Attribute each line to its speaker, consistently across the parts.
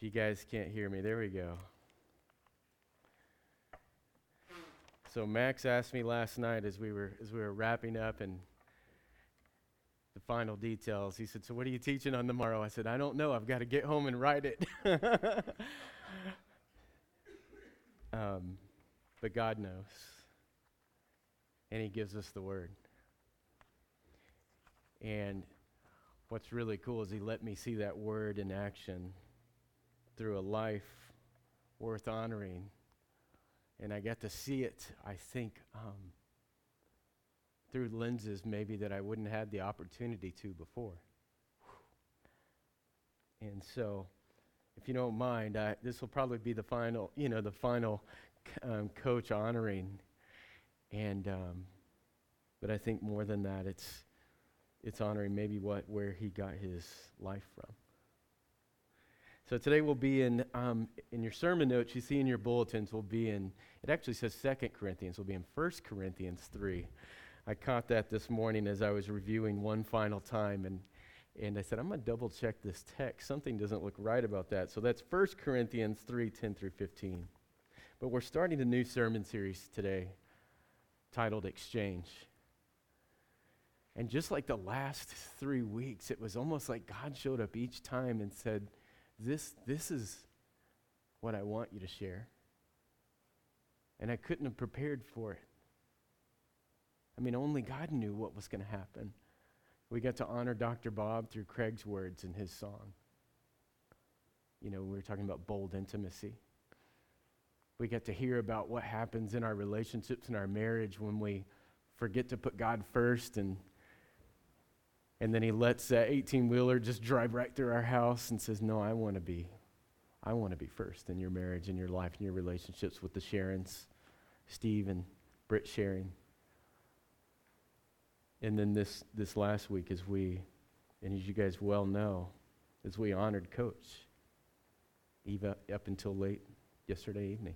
Speaker 1: If you guys can't hear me, there we go. So Max asked me last night as we were as we were wrapping up and the final details. He said, "So what are you teaching on tomorrow?" I said, "I don't know. I've got to get home and write it." um, but God knows, and He gives us the word. And what's really cool is He let me see that word in action through a life worth honoring. And I got to see it, I think, um, through lenses maybe that I wouldn't have had the opportunity to before. And so, if you don't mind, this will probably be the final, you know, the final um, coach honoring. And, um, but I think more than that, it's, it's honoring maybe what, where he got his life from. So today we'll be in, um, in your sermon notes, you see in your bulletins, we'll be in, it actually says Second Corinthians, we'll be in First Corinthians 3. I caught that this morning as I was reviewing one final time, and, and I said, I'm going to double check this text. Something doesn't look right about that. So that's First Corinthians 3 10 through 15. But we're starting a new sermon series today titled Exchange. And just like the last three weeks, it was almost like God showed up each time and said, this, this is what I want you to share. And I couldn't have prepared for it. I mean, only God knew what was going to happen. We got to honor Dr. Bob through Craig's words in his song. You know, we were talking about bold intimacy. We got to hear about what happens in our relationships and our marriage when we forget to put God first and and then he lets that 18 wheeler just drive right through our house and says, No, I want to be. I want to be first in your marriage, in your life, in your relationships with the Sharons, Steve and Britt sharing. And then this, this last week, as we, and as you guys well know, as we honored Coach Eva up until late yesterday evening.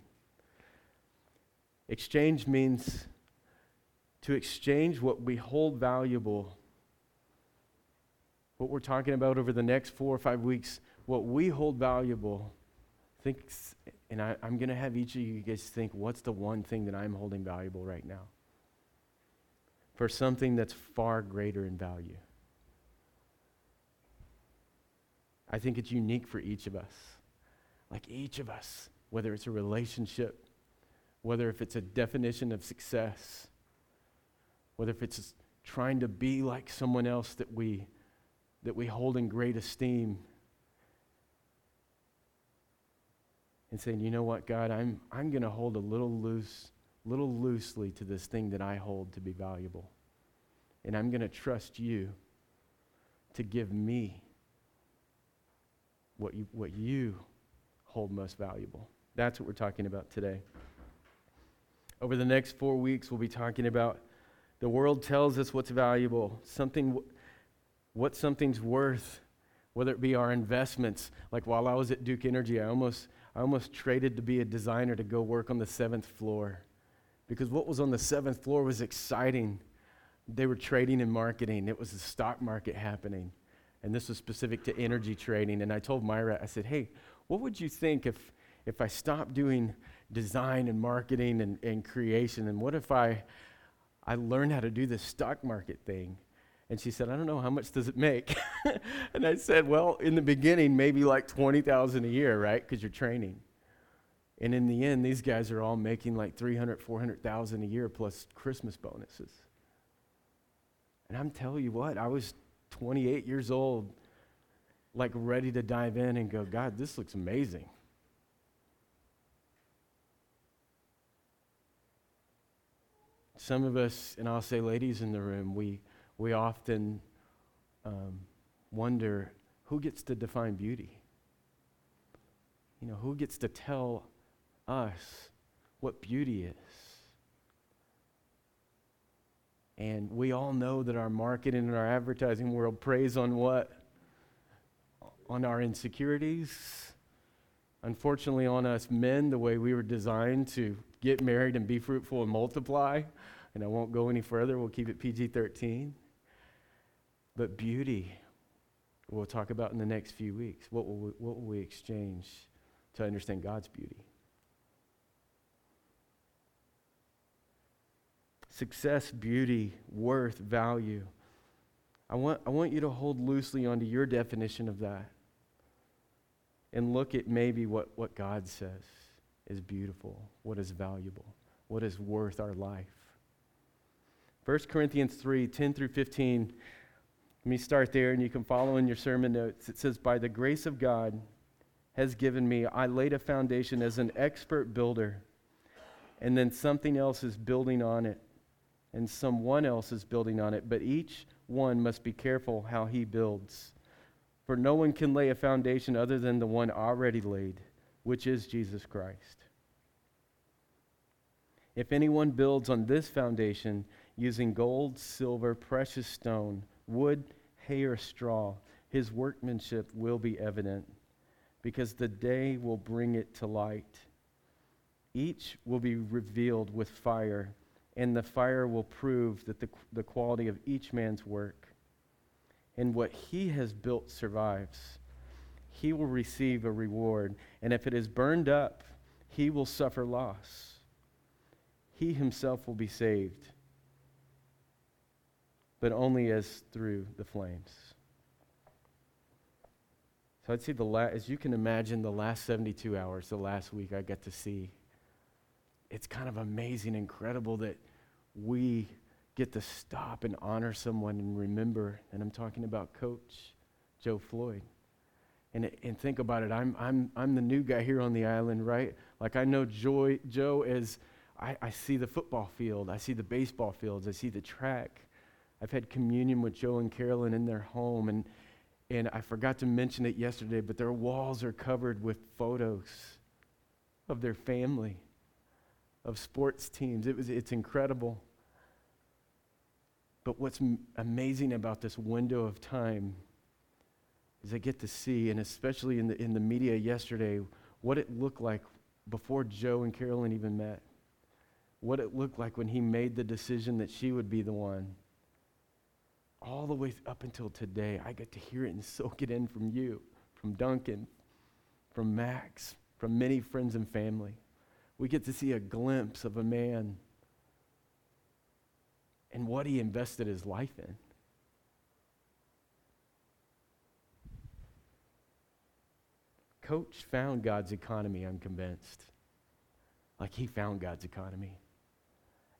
Speaker 1: Exchange means to exchange what we hold valuable what we're talking about over the next four or five weeks, what we hold valuable, think, and I, I'm going to have each of you guys think, what's the one thing that I'm holding valuable right now? For something that's far greater in value. I think it's unique for each of us. Like each of us, whether it's a relationship, whether if it's a definition of success, whether if it's trying to be like someone else that we that we hold in great esteem and saying, you know what, God, I'm, I'm going to hold a little loose, little loosely to this thing that I hold to be valuable. And I'm going to trust you to give me what you, what you hold most valuable. That's what we're talking about today. Over the next four weeks, we'll be talking about the world tells us what's valuable, something what something's worth, whether it be our investments. Like while I was at Duke Energy, I almost, I almost traded to be a designer to go work on the seventh floor. Because what was on the seventh floor was exciting. They were trading and marketing, it was the stock market happening. And this was specific to energy trading. And I told Myra, I said, hey, what would you think if, if I stopped doing design and marketing and, and creation? And what if I, I learned how to do this stock market thing? And she said, I don't know, how much does it make? and I said, well, in the beginning, maybe like 20,000 a year, right? Because you're training. And in the end, these guys are all making like 300, 400,000 a year plus Christmas bonuses. And I'm telling you what, I was 28 years old, like ready to dive in and go, God, this looks amazing. Some of us, and I'll say ladies in the room, we we often um, wonder who gets to define beauty? You know, who gets to tell us what beauty is? And we all know that our marketing and our advertising world preys on what? On our insecurities. Unfortunately, on us men, the way we were designed to get married and be fruitful and multiply. And I won't go any further, we'll keep it PG 13. But beauty, We'll talk about in the next few weeks. What will we, what will we exchange to understand God's beauty? Success, beauty, worth, value. I want, I want you to hold loosely onto your definition of that and look at maybe what, what God says is beautiful, what is valuable, what is worth our life. 1 Corinthians 3 10 through 15. Let me start there, and you can follow in your sermon notes. It says, By the grace of God has given me, I laid a foundation as an expert builder, and then something else is building on it, and someone else is building on it, but each one must be careful how he builds. For no one can lay a foundation other than the one already laid, which is Jesus Christ. If anyone builds on this foundation using gold, silver, precious stone, wood, hay, or straw, his workmanship will be evident, because the day will bring it to light. Each will be revealed with fire, and the fire will prove that the, the quality of each man's work. And what he has built survives. He will receive a reward, and if it is burned up, he will suffer loss. He himself will be saved but only as through the flames. So I'd say the la- as you can imagine, the last 72 hours, the last week I got to see, it's kind of amazing, incredible that we get to stop and honor someone and remember. And I'm talking about Coach Joe Floyd. And, and think about it, I'm, I'm, I'm the new guy here on the island, right? Like I know Joy, Joe as I, I see the football field, I see the baseball fields, I see the track. I've had communion with Joe and Carolyn in their home, and, and I forgot to mention it yesterday, but their walls are covered with photos of their family, of sports teams. It was, it's incredible. But what's m- amazing about this window of time is I get to see, and especially in the, in the media yesterday, what it looked like before Joe and Carolyn even met. What it looked like when he made the decision that she would be the one all the way up until today, I get to hear it and soak it in from you, from Duncan, from Max, from many friends and family. We get to see a glimpse of a man and what he invested his life in. Coach found God's economy, I'm convinced. Like he found God's economy.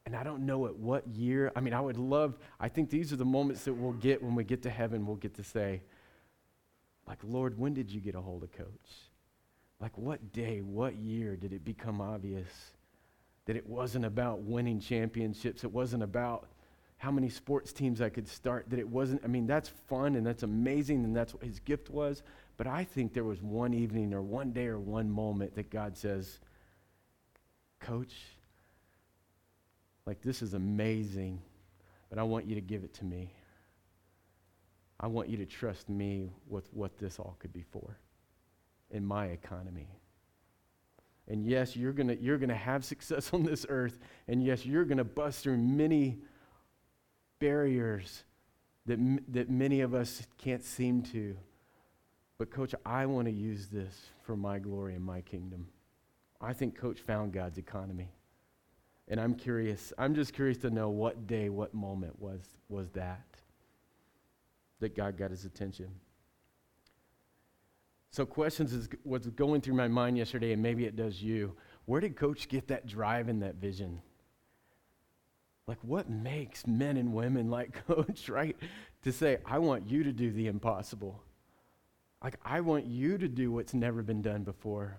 Speaker 1: And I don't know at what year. I mean, I would love, I think these are the moments that we'll get when we get to heaven. We'll get to say, like, Lord, when did you get a hold of Coach? Like, what day, what year did it become obvious that it wasn't about winning championships? It wasn't about how many sports teams I could start, that it wasn't, I mean, that's fun and that's amazing and that's what his gift was. But I think there was one evening or one day or one moment that God says, Coach, like, this is amazing, but I want you to give it to me. I want you to trust me with what this all could be for in my economy. And yes, you're going you're to have success on this earth. And yes, you're going to bust through many barriers that, that many of us can't seem to. But, Coach, I want to use this for my glory and my kingdom. I think Coach found God's economy. And I'm curious, I'm just curious to know what day, what moment was, was that that God got his attention. So, questions is what's going through my mind yesterday, and maybe it does you. Where did Coach get that drive and that vision? Like, what makes men and women like Coach, right? To say, I want you to do the impossible. Like, I want you to do what's never been done before.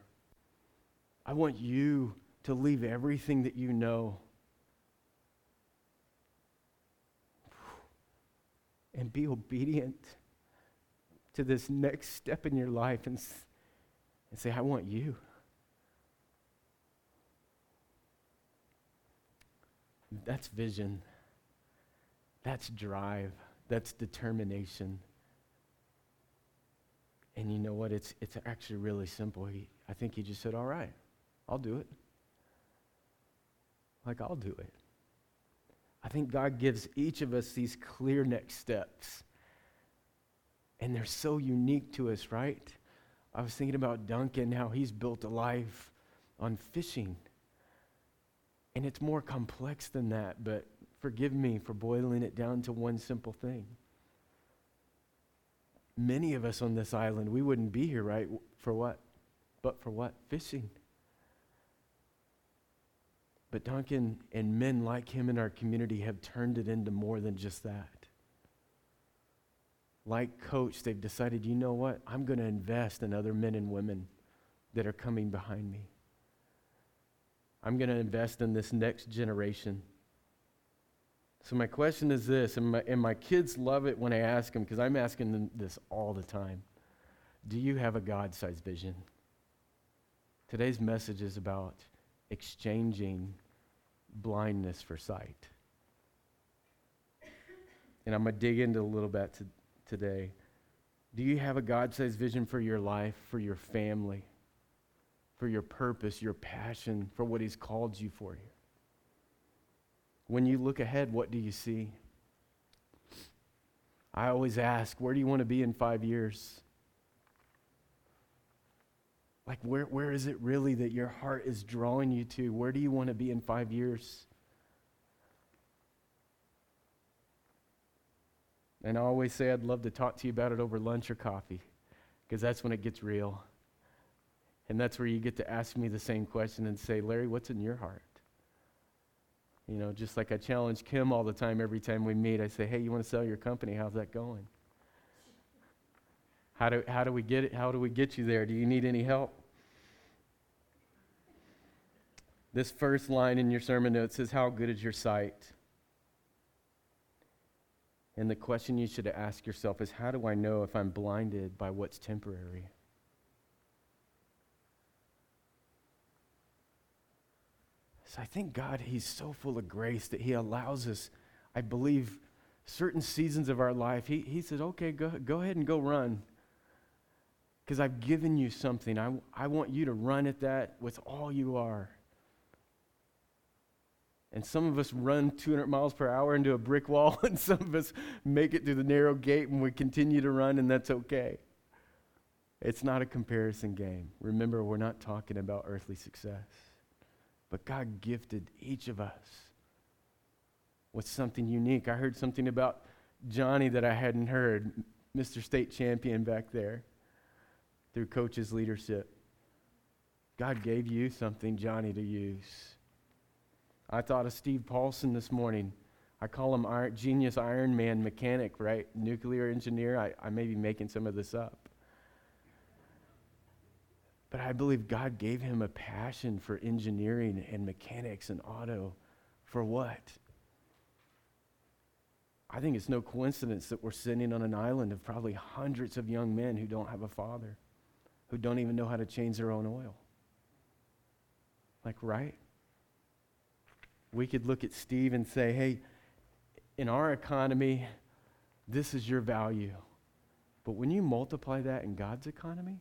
Speaker 1: I want you to leave everything that you know and be obedient to this next step in your life and, and say, I want you. That's vision. That's drive. That's determination. And you know what? It's, it's actually really simple. He, I think he just said, All right, I'll do it like I'll do it. I think God gives each of us these clear next steps. And they're so unique to us, right? I was thinking about Duncan, how he's built a life on fishing. And it's more complex than that, but forgive me for boiling it down to one simple thing. Many of us on this island, we wouldn't be here, right? For what? But for what? Fishing. But Duncan and men like him in our community have turned it into more than just that. Like Coach, they've decided, you know what? I'm going to invest in other men and women that are coming behind me. I'm going to invest in this next generation. So, my question is this, and my, and my kids love it when I ask them because I'm asking them this all the time Do you have a God sized vision? Today's message is about exchanging blindness for sight. And I'm going to dig into a little bit to, today. Do you have a God sized vision for your life, for your family? for your purpose, your passion for what He's called you for here. When you look ahead, what do you see? I always ask, where do you want to be in five years? Like, where, where is it really that your heart is drawing you to? Where do you want to be in five years? And I always say I'd love to talk to you about it over lunch or coffee, because that's when it gets real. And that's where you get to ask me the same question and say, Larry, what's in your heart? You know, just like I challenge Kim all the time every time we meet, I say, hey, you want to sell your company? How's that going? How do, how do we get it? How do we get you there? Do you need any help? This first line in your sermon note says, How good is your sight? And the question you should ask yourself is, How do I know if I'm blinded by what's temporary? So I think God, He's so full of grace that He allows us, I believe, certain seasons of our life. He, he says, okay, go, go ahead and go run. Because I've given you something. I, I want you to run at that with all you are. And some of us run 200 miles per hour into a brick wall, and some of us make it through the narrow gate and we continue to run, and that's okay. It's not a comparison game. Remember, we're not talking about earthly success. But God gifted each of us with something unique. I heard something about Johnny that I hadn't heard, Mr. State Champion back there, through coach's leadership. God gave you something, Johnny, to use. I thought of Steve Paulson this morning. I call him Iron, genius Iron Man mechanic, right? Nuclear engineer. I, I may be making some of this up. But I believe God gave him a passion for engineering and mechanics and auto. For what? I think it's no coincidence that we're sitting on an island of probably hundreds of young men who don't have a father, who don't even know how to change their own oil. Like, right? We could look at Steve and say, hey, in our economy, this is your value. But when you multiply that in God's economy,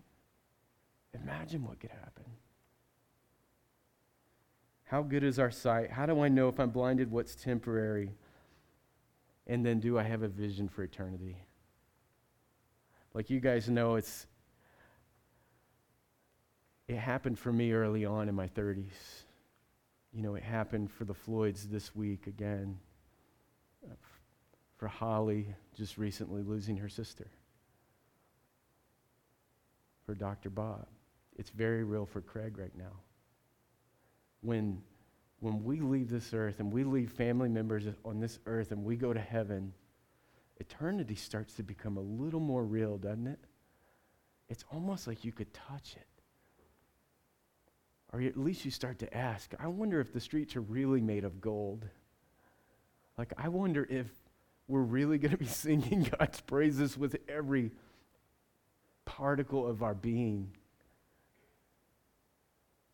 Speaker 1: Imagine what could happen. How good is our sight? How do I know if I'm blinded what's temporary? And then do I have a vision for eternity? Like you guys know, it's it happened for me early on in my 30s. You know, it happened for the Floyds this week again. Uh, for Holly, just recently losing her sister. For Dr. Bob. It's very real for Craig right now. When, when we leave this earth and we leave family members on this earth and we go to heaven, eternity starts to become a little more real, doesn't it? It's almost like you could touch it. Or at least you start to ask, I wonder if the streets are really made of gold. Like, I wonder if we're really going to be singing God's praises with every particle of our being.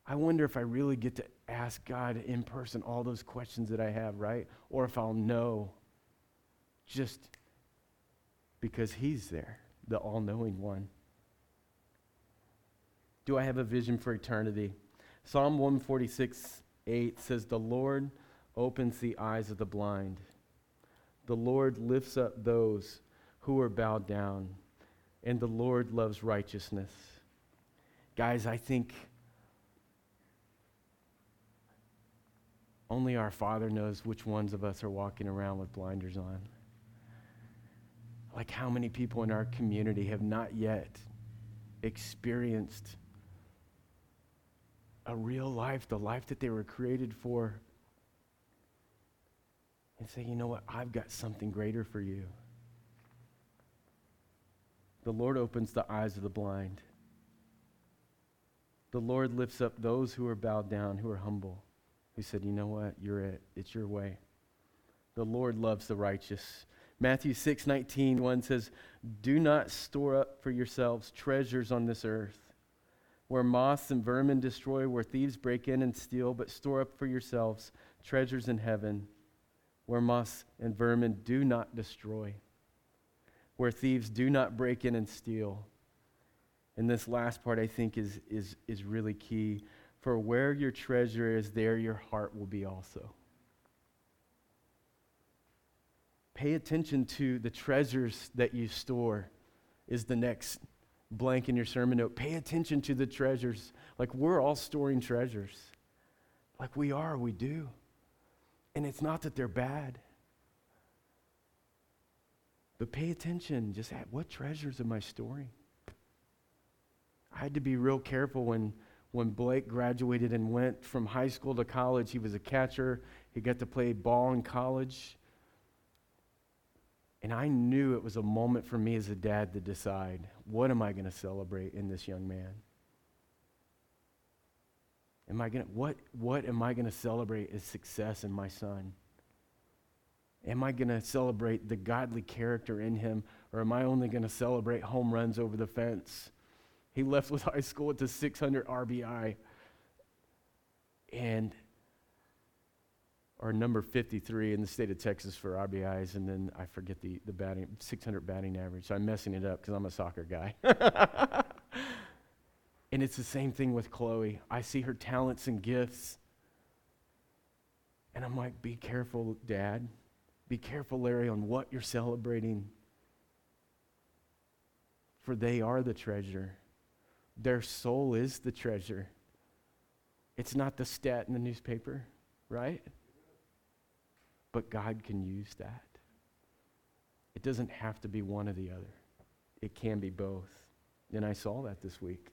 Speaker 1: I wonder if I really get to ask God in person all those questions that I have, right? Or if I'll know just because He's there, the all knowing one. Do I have a vision for eternity? Psalm 146 8 says, The Lord opens the eyes of the blind, the Lord lifts up those who are bowed down. and the Lord loves righteousness. Guys, I think only our Father knows which ones of us are walking around with blinders on. Like, how many people in our community have not yet experienced a real life, the life that they were created for, and say, you know what, I've got something greater for you. The Lord opens the eyes of the blind. The Lord lifts up those who are bowed down, who are humble, who said, You know what? You're it. It's your way. The Lord loves the righteous. Matthew 6 19, 1 says, Do not store up for yourselves treasures on this earth, where moths and vermin destroy, where thieves break in and steal, but store up for yourselves treasures in heaven, where moths and vermin do not destroy, where thieves do not break in and steal. And this last part, I think, is, is, is really key. For where your treasure is, there your heart will be also. Pay attention to the treasures that you store, is the next blank in your sermon note. Pay attention to the treasures. Like we're all storing treasures. Like we are, we do. And it's not that they're bad. But pay attention. Just at what treasures am I storing? I had to be real careful when, when Blake graduated and went from high school to college. He was a catcher, he got to play ball in college. And I knew it was a moment for me as a dad to decide what am I going to celebrate in this young man? Am I going to what what am I going to celebrate as success in my son? Am I going to celebrate the godly character in him or am I only going to celebrate home runs over the fence? He left with high school with a 600 RBI. And or number 53 in the state of Texas for RBIs, and then I forget the, the batting, 600 batting average. So I'm messing it up because I'm a soccer guy. and it's the same thing with Chloe. I see her talents and gifts, and I'm like, be careful, Dad. Be careful, Larry, on what you're celebrating. For they are the treasure. Their soul is the treasure. It's not the stat in the newspaper, right? But God can use that. It doesn't have to be one or the other, it can be both. And I saw that this week.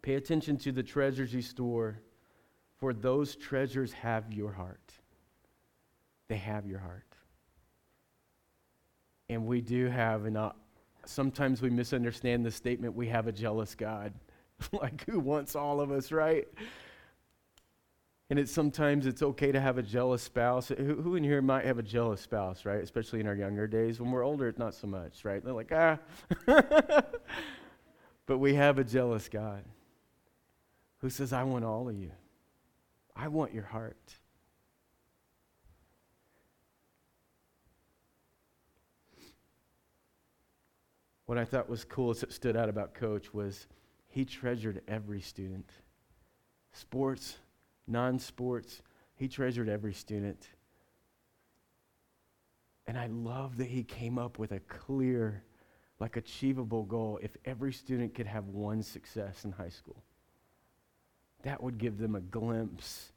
Speaker 1: Pay attention to the treasures you store, for those treasures have your heart. They have your heart. And we do have, and uh, sometimes we misunderstand the statement, we have a jealous God. like, who wants all of us, right? And it's sometimes it's okay to have a jealous spouse. Who, who, in here might have a jealous spouse, right? Especially in our younger days. When we're older, it's not so much, right? They're like, ah. but we have a jealous God who says, I want all of you. I want your heart. What I thought was cool, that stood out about Coach, was he treasured every student. Sports, non sports. He treasured every student. And I love that he came up with a clear, like achievable goal. If every student could have one success in high school, that would give them a glimpse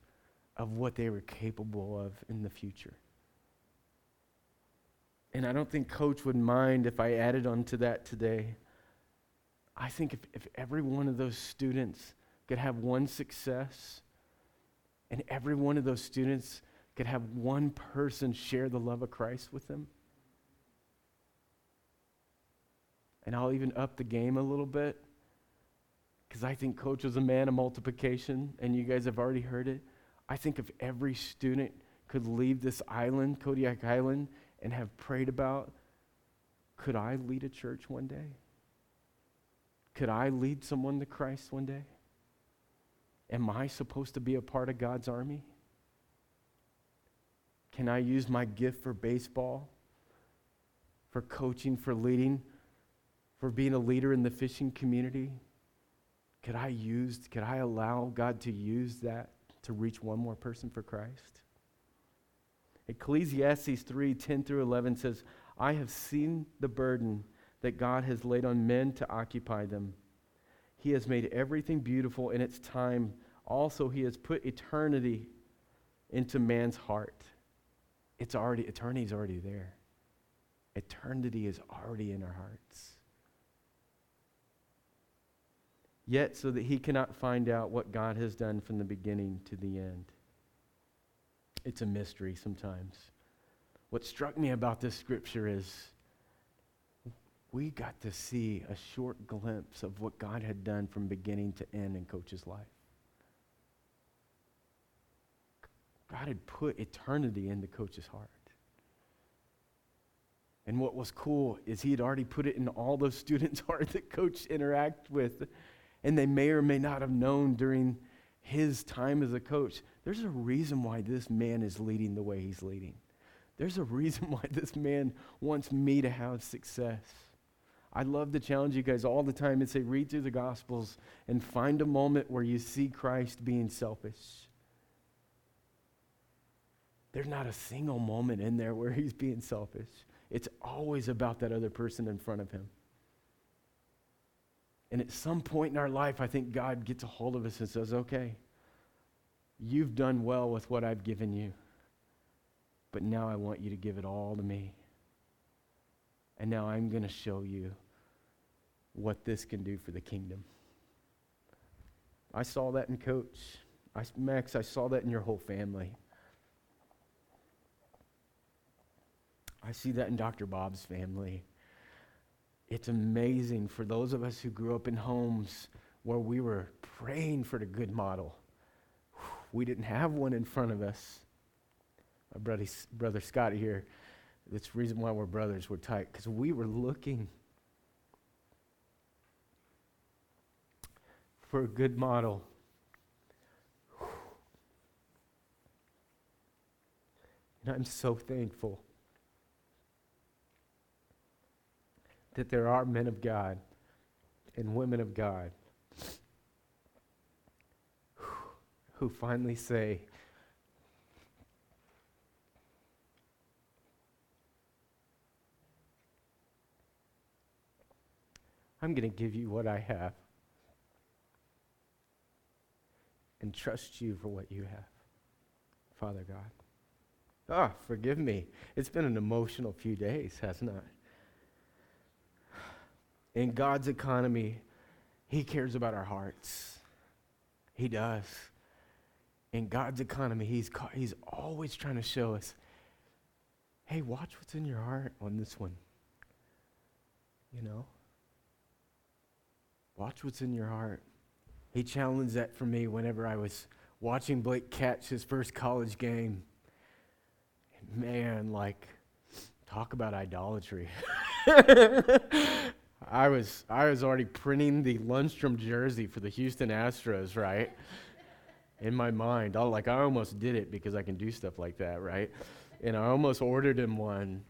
Speaker 1: of what they were capable of in the future. And I don't think Coach would mind if I added on to that today. I think if, if every one of those students could have one success, and every one of those students could have one person share the love of Christ with them. And I'll even up the game a little bit because I think Coach was a man of multiplication, and you guys have already heard it. I think if every student could leave this island, Kodiak Island, and have prayed about could I lead a church one day? Could I lead someone to Christ one day? Am I supposed to be a part of God's army? Can I use my gift for baseball, for coaching, for leading, for being a leader in the fishing community? Could I use, could I allow God to use that to reach one more person for Christ? Ecclesiastes 3 10 through 11 says, I have seen the burden that God has laid on men to occupy them. He has made everything beautiful in its time. Also, He has put eternity into man's heart. It's already, eternity is already there. Eternity is already in our hearts. Yet, so that he cannot find out what God has done from the beginning to the end. It's a mystery sometimes. What struck me about this scripture is we got to see a short glimpse of what God had done from beginning to end in Coach's life. God had put eternity into Coach's heart. And what was cool is he had already put it in all those students' hearts that Coach interact with. And they may or may not have known during his time as a coach. There's a reason why this man is leading the way he's leading. There's a reason why this man wants me to have success. I love to challenge you guys all the time and say, read through the Gospels and find a moment where you see Christ being selfish. There's not a single moment in there where he's being selfish. It's always about that other person in front of him. And at some point in our life, I think God gets a hold of us and says, okay, you've done well with what I've given you, but now I want you to give it all to me. And now I'm going to show you what this can do for the kingdom. I saw that in Coach. I, Max, I saw that in your whole family. I see that in Dr. Bob's family. It's amazing for those of us who grew up in homes where we were praying for the good model. We didn't have one in front of us. My brother, brother Scott here, that's the reason why we're brothers, we're tight, because we were looking for a good model. And I'm so thankful that there are men of God and women of God who finally say, I'm going to give you what I have and trust you for what you have, Father God. Ah, oh, forgive me. It's been an emotional few days, hasn't it? in God's economy, He cares about our hearts. He does. In God's economy, He's, he's always trying to show us hey, watch what's in your heart on this one. You know? Watch what's in your heart. He challenged that for me whenever I was watching Blake catch his first college game. Man, like, talk about idolatry. I was I was already printing the Lundstrom jersey for the Houston Astros, right? In my mind, I like I almost did it because I can do stuff like that, right? And I almost ordered him one,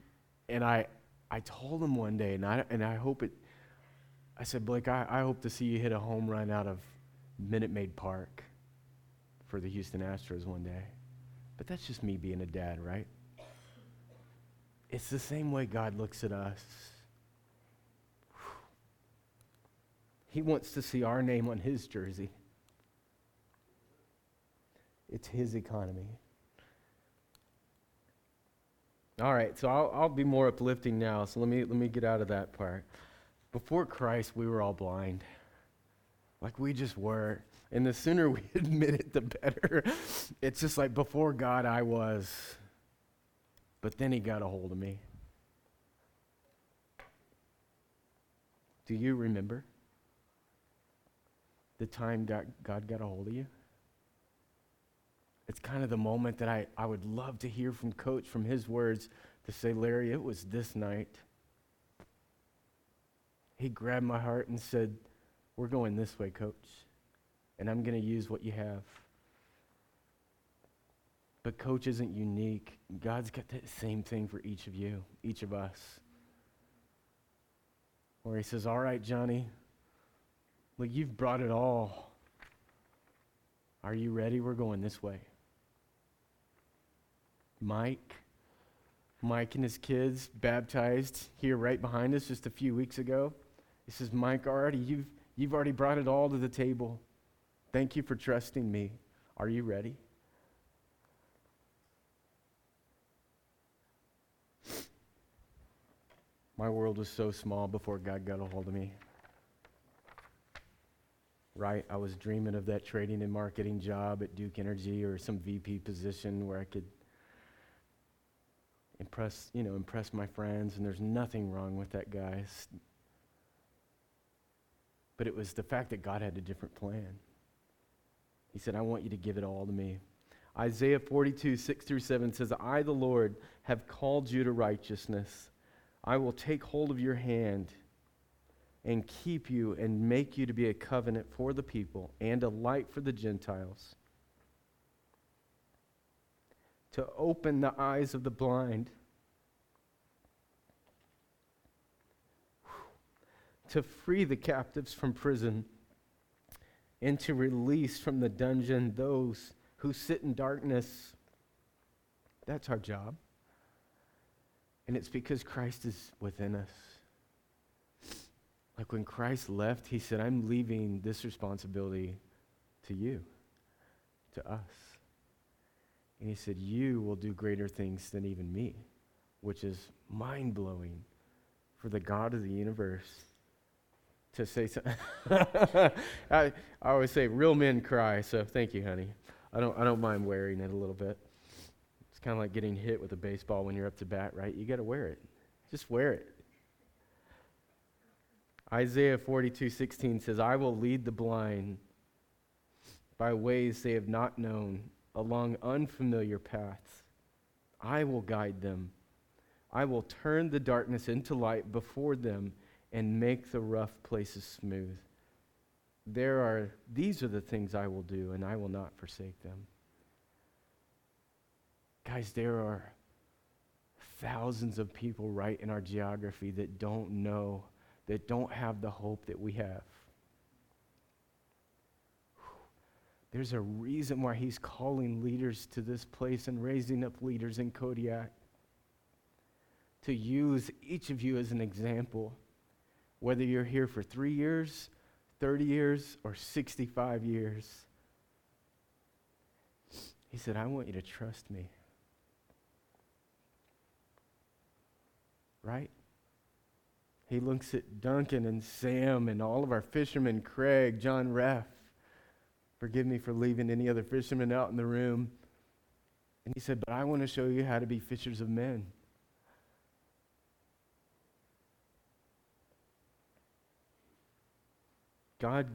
Speaker 1: and I I told him one day, and I and I hope it. I said, Blake, I, I hope to see you hit a home run out of Minute Maid Park for the Houston Astros one day. But that's just me being a dad, right? It's the same way God looks at us. He wants to see our name on his jersey. It's his economy. All right, so I'll, I'll be more uplifting now. So let me, let me get out of that part. Before Christ, we were all blind. Like we just were. And the sooner we admit it, the better. It's just like before God, I was. But then he got a hold of me. Do you remember? the time God, God got a hold of you? It's kind of the moment that I, I would love to hear from Coach, from his words, to say, Larry, it was this night. He grabbed my heart and said, We're going this way, Coach, and I'm going to use what you have. But Coach isn't unique. God's got that same thing for each of you, each of us. Where He says, All right, Johnny, Look, you've brought it all. Are you ready? We're going this way. Mike, Mike and his kids baptized here right behind us just a few weeks ago. He says, Mike, already you've, you've already brought it all to the table. Thank you for trusting me. Are you ready? My world was so small before God got a hold of me. Right? I was dreaming of that trading and marketing job at Duke Energy or some VP position where I could impress, you know, impress my friends, and there's nothing wrong with that, guys. But it was the fact that God had a different plan. He said, I want you to give it all to me. Isaiah 42, 6 through 7 says, I, the Lord, have called you to righteousness. I will take hold of your hand and keep you and make you to be a covenant for the people and a light for the Gentiles, to open the eyes of the blind, to free the captives from prison, and to release from the dungeon those who sit in darkness. That's our job. And it's because Christ is within us. Like when Christ left, he said, I'm leaving this responsibility to you, to us. And he said, You will do greater things than even me, which is mind blowing for the God of the universe to say something. I, I always say, real men cry, so thank you, honey. I don't, I don't mind wearing it a little bit. It's kind of like getting hit with a baseball when you're up to bat, right? You got to wear it. Just wear it. Isaiah 42, 16 says, I will lead the blind by ways they have not known, along unfamiliar paths. I will guide them. I will turn the darkness into light before them and make the rough places smooth. There are, these are the things I will do, and I will not forsake them. Guys, there are thousands of people right in our geography that don't know that don't have the hope that we have. There's a reason why he's calling leaders to this place and raising up leaders in Kodiak to use each of you as an example, whether you're here for three years, 30 years, or 65 years. He said, I want you to trust me. Right? He looks at Duncan and Sam and all of our fishermen, Craig, John Reff. Forgive me for leaving any other fishermen out in the room. And he said, But I want to show you how to be fishers of men. God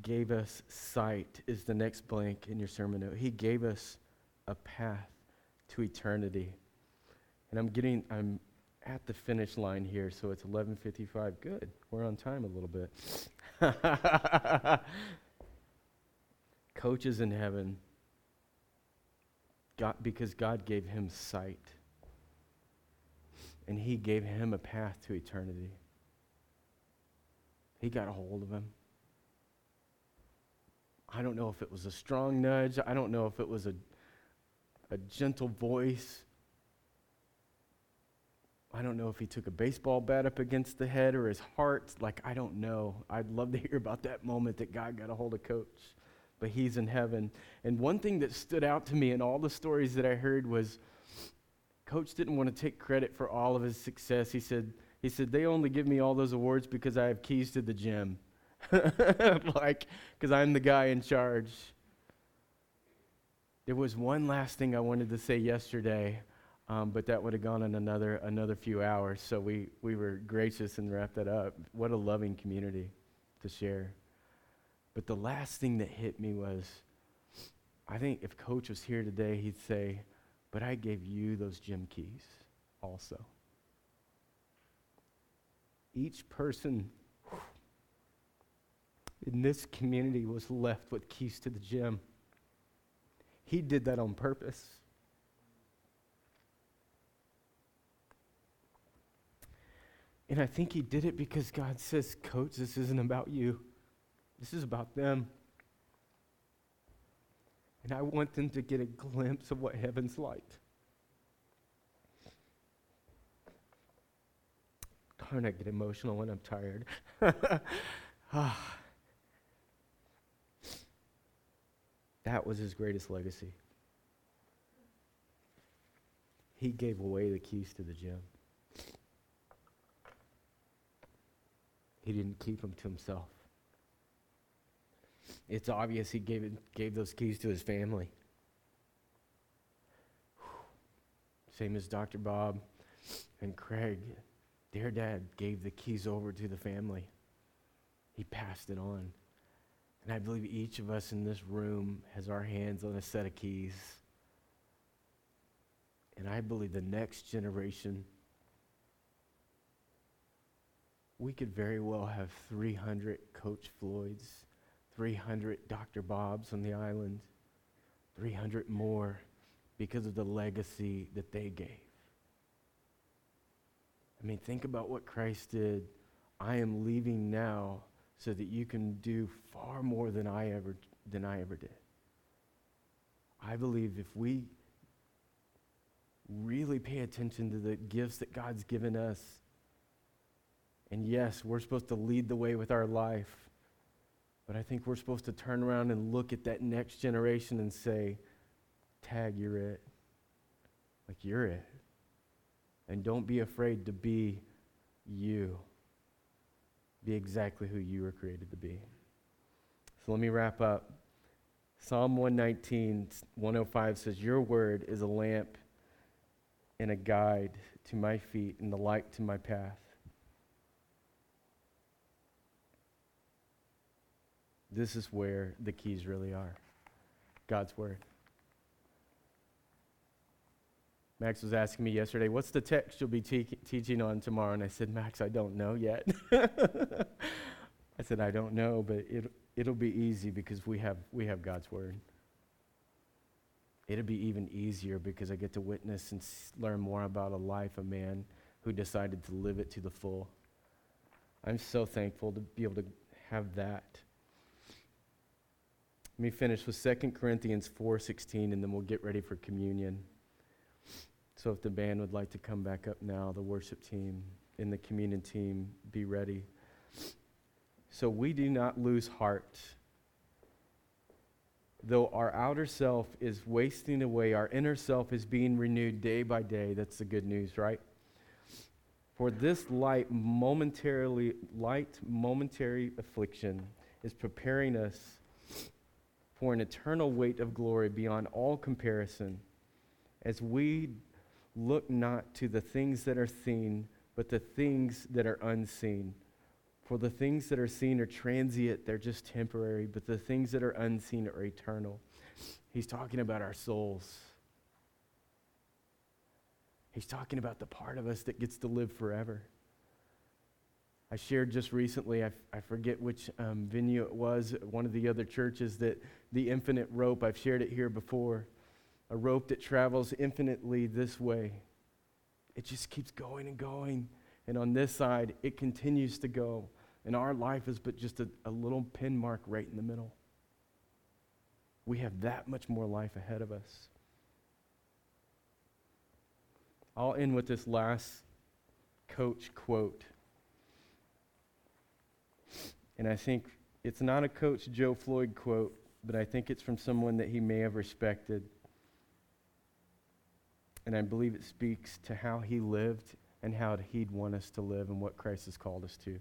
Speaker 1: gave us sight, is the next blank in your sermon note. He gave us a path to eternity. And I'm getting, I'm at the finish line here, so it's 11:55. Good. We're on time a little bit. Coaches in heaven. God, because God gave him sight. And he gave him a path to eternity. He got a hold of him. I don't know if it was a strong nudge. I don't know if it was a, a gentle voice. I don't know if he took a baseball bat up against the head or his heart. Like, I don't know. I'd love to hear about that moment that God got a hold of Coach. But he's in heaven. And one thing that stood out to me in all the stories that I heard was Coach didn't want to take credit for all of his success. He said, he said, they only give me all those awards because I have keys to the gym. like, because I'm the guy in charge. There was one last thing I wanted to say yesterday. Um, but that would have gone in another another few hours. So we we were gracious and wrapped that up. What a loving community to share. But the last thing that hit me was, I think if Coach was here today, he'd say, "But I gave you those gym keys, also." Each person in this community was left with keys to the gym. He did that on purpose. And I think he did it because God says, Coach, this isn't about you, this is about them. And I want them to get a glimpse of what heaven's like. when I get emotional when I'm tired. Ah. That was his greatest legacy. He gave away the keys to the gym. He didn't keep them to himself. It's obvious he gave, it, gave those keys to his family. Same as Dr. Bob and Craig. Their dad gave the keys over to the family, he passed it on. And I believe each of us in this room has our hands on a set of keys. And I believe the next generation, we could very well have 300 Coach Floyds, 300 Dr. Bobs on the island, 300 more because of the legacy that they gave. I mean, think about what Christ did. I am leaving now so that you can do far more than I ever than I ever did. I believe if we really pay attention to the gifts that God's given us, and yes, we're supposed to lead the way with our life, but I think we're supposed to turn around and look at that next generation and say, Tag, you're it. Like, you're it. And don't be afraid to be you. Be exactly who you were created to be. So let me wrap up. Psalm 119, 105 says, Your word is a lamp and a guide to my feet and the light to my path. This is where the keys really are God's word. Max was asking me yesterday, what's the text you'll be te- teaching on tomorrow? And I said, Max, I don't know yet. I said, I don't know, but it, it'll be easy because we have, we have God's word. It'll be even easier because I get to witness and learn more about a life, a man who decided to live it to the full. I'm so thankful to be able to have that. Let me finish with 2 Corinthians 4:16 and then we'll get ready for communion. So if the band would like to come back up now, the worship team and the communion team, be ready. So we do not lose heart. Though our outer self is wasting away, our inner self is being renewed day by day. That's the good news, right? For this light momentarily light momentary affliction is preparing us for an eternal weight of glory beyond all comparison as we look not to the things that are seen, but the things that are unseen. For the things that are seen are transient, they're just temporary, but the things that are unseen are eternal. He's talking about our souls. He's talking about the part of us that gets to live forever. I shared just recently, I, f- I forget which um, venue it was, one of the other churches, that the infinite rope, I've shared it here before a rope that travels infinitely this way. It just keeps going and going. And on this side, it continues to go. And our life is but just a, a little pin mark right in the middle. We have that much more life ahead of us. I'll end with this last coach quote. And I think it's not a Coach Joe Floyd quote, but I think it's from someone that he may have respected. And I believe it speaks to how he lived and how he'd want us to live and what Christ has called us to.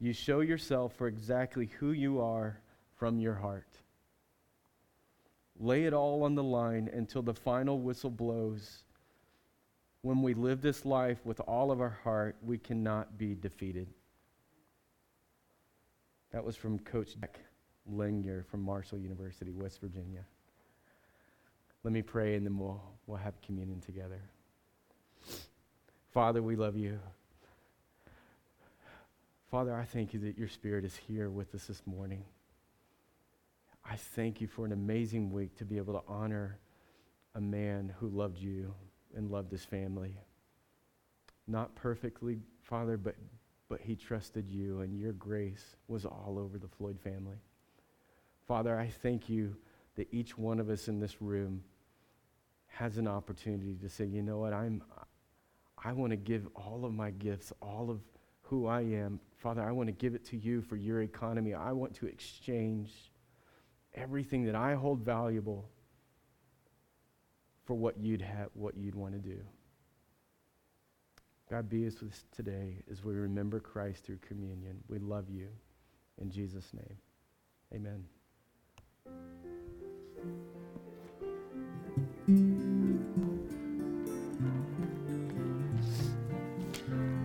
Speaker 1: You show yourself for exactly who you are from your heart. Lay it all on the line until the final whistle blows. When we live this life with all of our heart, we cannot be defeated. That was from Coach Jack Lengyel from Marshall University, West Virginia. Let me pray and then we'll, we'll have communion together. Father, we love you. Father, I thank you that your spirit is here with us this morning. I thank you for an amazing week to be able to honor a man who loved you and loved his family. Not perfectly, Father, but, but he trusted you, and your grace was all over the Floyd family. Father, I thank you that each one of us in this room has an opportunity to say, you know what, I'm, I want to give all of my gifts, all of who I am. Father, I want to give it to you for your economy. I want to exchange everything that I hold valuable for what you'd have, what you'd want to do. God, be with us today as we remember Christ through communion. We love you. In Jesus' name, amen.